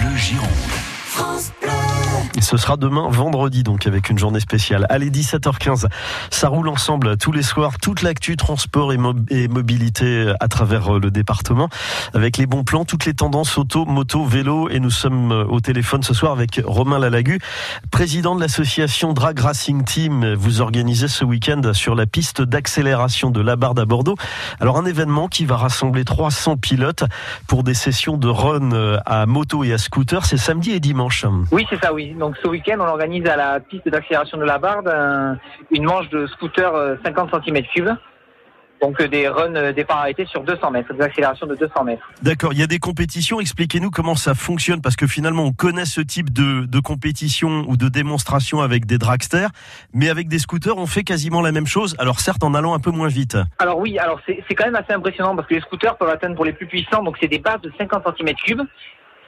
Bleu Gironde. Ce sera demain, vendredi, donc avec une journée spéciale. Allez, 17h15, ça roule ensemble tous les soirs, toute l'actu transport et, mobilité à travers euh, le département, avec les bons plans, toutes les tendances auto, moto, vélo. Et nous sommes euh, au téléphone ce soir avec Romain Lalagu, président de l'association Drag Racing Team. Vous organisez ce week-end sur la piste d'accélération de la Barde à Bordeaux. Alors un événement qui va rassembler 300 pilotes pour des sessions de run euh, à moto et à scooter. C'est samedi et dimanche. Oui, c'est ça, oui. Donc ce week-end, on organise à la piste d'accélération de la Barde une manche de scooter 50 cm3. Donc des runs départ arrêté sur 200 mètres, des accélérations de 200 mètres. D'accord, il y a des compétitions. Expliquez-nous comment ça fonctionne, parce que finalement on connaît ce type de, de compétition ou de démonstration avec des dragsters, mais avec des scooters on fait quasiment la même chose. Alors certes en allant un peu moins vite. Alors oui, alors c'est quand même assez impressionnant parce que les scooters peuvent atteindre pour les plus puissants, donc c'est des bases de 50 cm3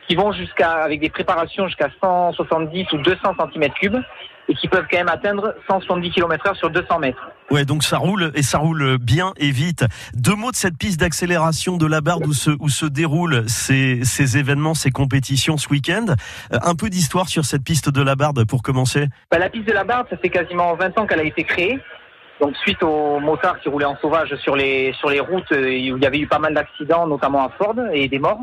qui vont jusqu'à avec des préparations jusqu'à 170 ou 200 cm3 et qui peuvent quand même atteindre 170 km/h sur 200 mètres. Ouais, donc ça roule et ça roule bien et vite. Deux mots de cette piste d'accélération de la Barde où se, où se déroulent ces, ces événements, ces compétitions ce week-end. Euh, un peu d'histoire sur cette piste de la Barde pour commencer. Bah, la piste de la Barde, ça fait quasiment 20 ans qu'elle a été créée. Donc suite aux motards qui roulaient en sauvage sur les sur les routes, euh, il y avait eu pas mal d'accidents, notamment à Ford et des morts.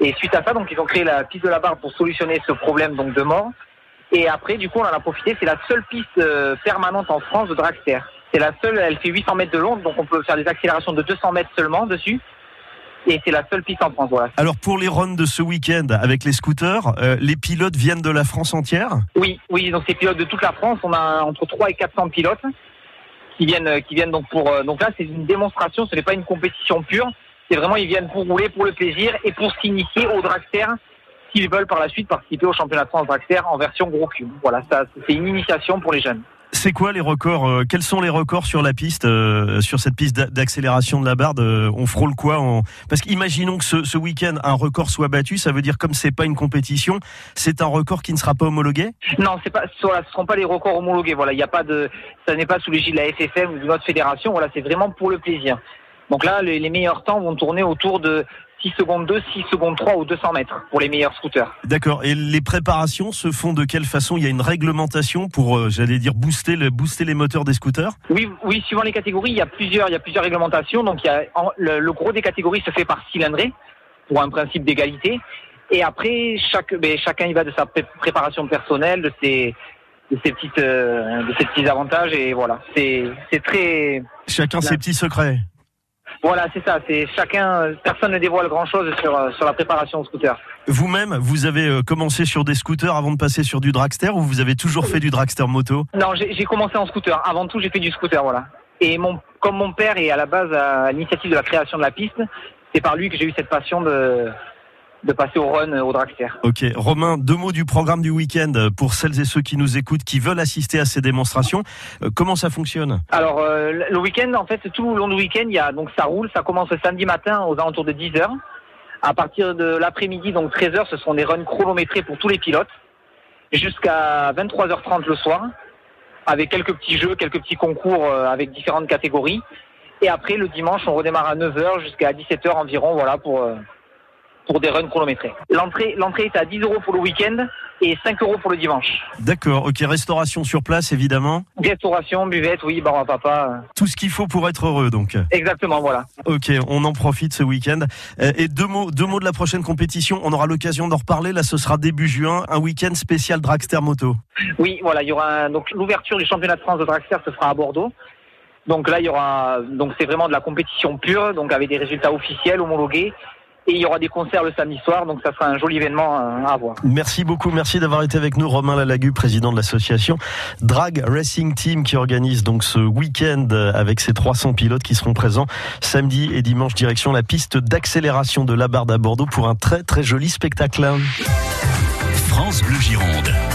Et suite à ça, donc ils ont créé la piste de la barre pour solutionner ce problème donc de mort. Et après, du coup, on en a profité. C'est la seule piste euh, permanente en France de dragster. C'est la seule. Elle fait 800 mètres de long, donc on peut faire des accélérations de 200 mètres seulement dessus. Et c'est la seule piste en France. Voilà. Alors pour les runs de ce week-end avec les scooters, euh, les pilotes viennent de la France entière? Oui, oui. Donc c'est pilotes de toute la France. On a entre 3 et 400 pilotes qui viennent, qui viennent donc pour. donc là, c'est une démonstration. Ce n'est pas une compétition pure. C'est vraiment, ils viennent pour rouler, pour le plaisir et pour s'initier au dragster s'ils veulent par la suite participer au championnat de France dragster en version gros cube. Voilà, ça, c'est une initiation pour les jeunes. C'est quoi les records euh, Quels sont les records sur la piste, euh, sur cette piste d'accélération de la barde On frôle quoi en... Parce qu'imaginons que ce, ce week-end un record soit battu, ça veut dire comme c'est pas une compétition, c'est un record qui ne sera pas homologué? Non, c'est pas, ce ne seront pas les records homologués. Voilà, il n'y a pas de, ça n'est pas sous l'égide de la FFM ou d'une autre fédération. Voilà, c'est vraiment pour le plaisir. Donc là, les, meilleurs temps vont tourner autour de 6 secondes 2, 6 secondes 3 ou 200 mètres pour les meilleurs scooters. D'accord. Et les préparations se font de quelle façon? Il y a une réglementation pour, euh, j'allais dire, booster, le, booster les moteurs des scooters? Oui, oui. Suivant les catégories, il y a plusieurs, il y a plusieurs réglementations. Donc, il y a, le, gros des catégories se fait par cylindrée pour un principe d'égalité. Et après, chaque, ben, chacun y va de sa préparation personnelle, de ses, de ces petites, euh, de ces petits avantages. Et voilà, c'est, c'est très. Chacun ses petits secrets. Voilà, c'est ça. C'est chacun. Personne ne dévoile grand chose sur euh, sur la préparation au scooter. Vous-même, vous avez euh, commencé sur des scooters avant de passer sur du dragster ou vous avez toujours fait du dragster moto? Non, j'ai commencé en scooter. Avant tout, j'ai fait du scooter, voilà. Et mon, comme mon père est à la base à l'initiative de la création de la piste, c'est par lui que j'ai eu cette passion de de passer au run, au dragster. Ok, Romain, deux mots du programme du week-end pour celles et ceux qui nous écoutent, qui veulent assister à ces démonstrations. Euh, comment ça fonctionne? Alors euh, le week-end, en fait, tout le long du week-end, il y a donc ça roule, ça commence le samedi matin aux alentours de 10 h À partir de l'après-midi, donc 13 h ce sont des runs chronométrés pour tous les pilotes, jusqu'à 23h30 le soir, avec quelques petits jeux, quelques petits concours euh, avec différentes catégories. Et après, le dimanche, on redémarre à 9h jusqu'à 17h environ, voilà, pour pour des runs chronométrés. L'entrée, l'entrée est à 10 euros pour le week-end et 5 euros pour le dimanche. D'accord, ok, restauration sur place évidemment. Restauration, buvette, oui, bar à papa. Tout ce qu'il faut pour être heureux donc. Exactement, voilà. Ok, on en profite ce week-end. Euh, et deux mots, deux mots de la prochaine compétition, on aura l'occasion d'en reparler, là ce sera début juin, un week-end spécial Dragster Moto. Oui, voilà, il y aura donc l'ouverture du championnat de France de Dragster se fera à Bordeaux. Donc là, il y aura, donc c'est vraiment de la compétition pure, donc avec des résultats officiels, homologués. Et il y aura des concerts le samedi soir, donc ça sera un joli événement euh, à voir. Merci beaucoup, merci d'avoir été avec nous, Romain Lalagu, président de l'association Drag Racing Team, qui organise donc ce week-end avec ses 300 pilotes qui seront présents samedi et dimanche direction la piste d'accélération de la Barde à Bordeaux pour un très très joli spectacle. France Bleu Gironde.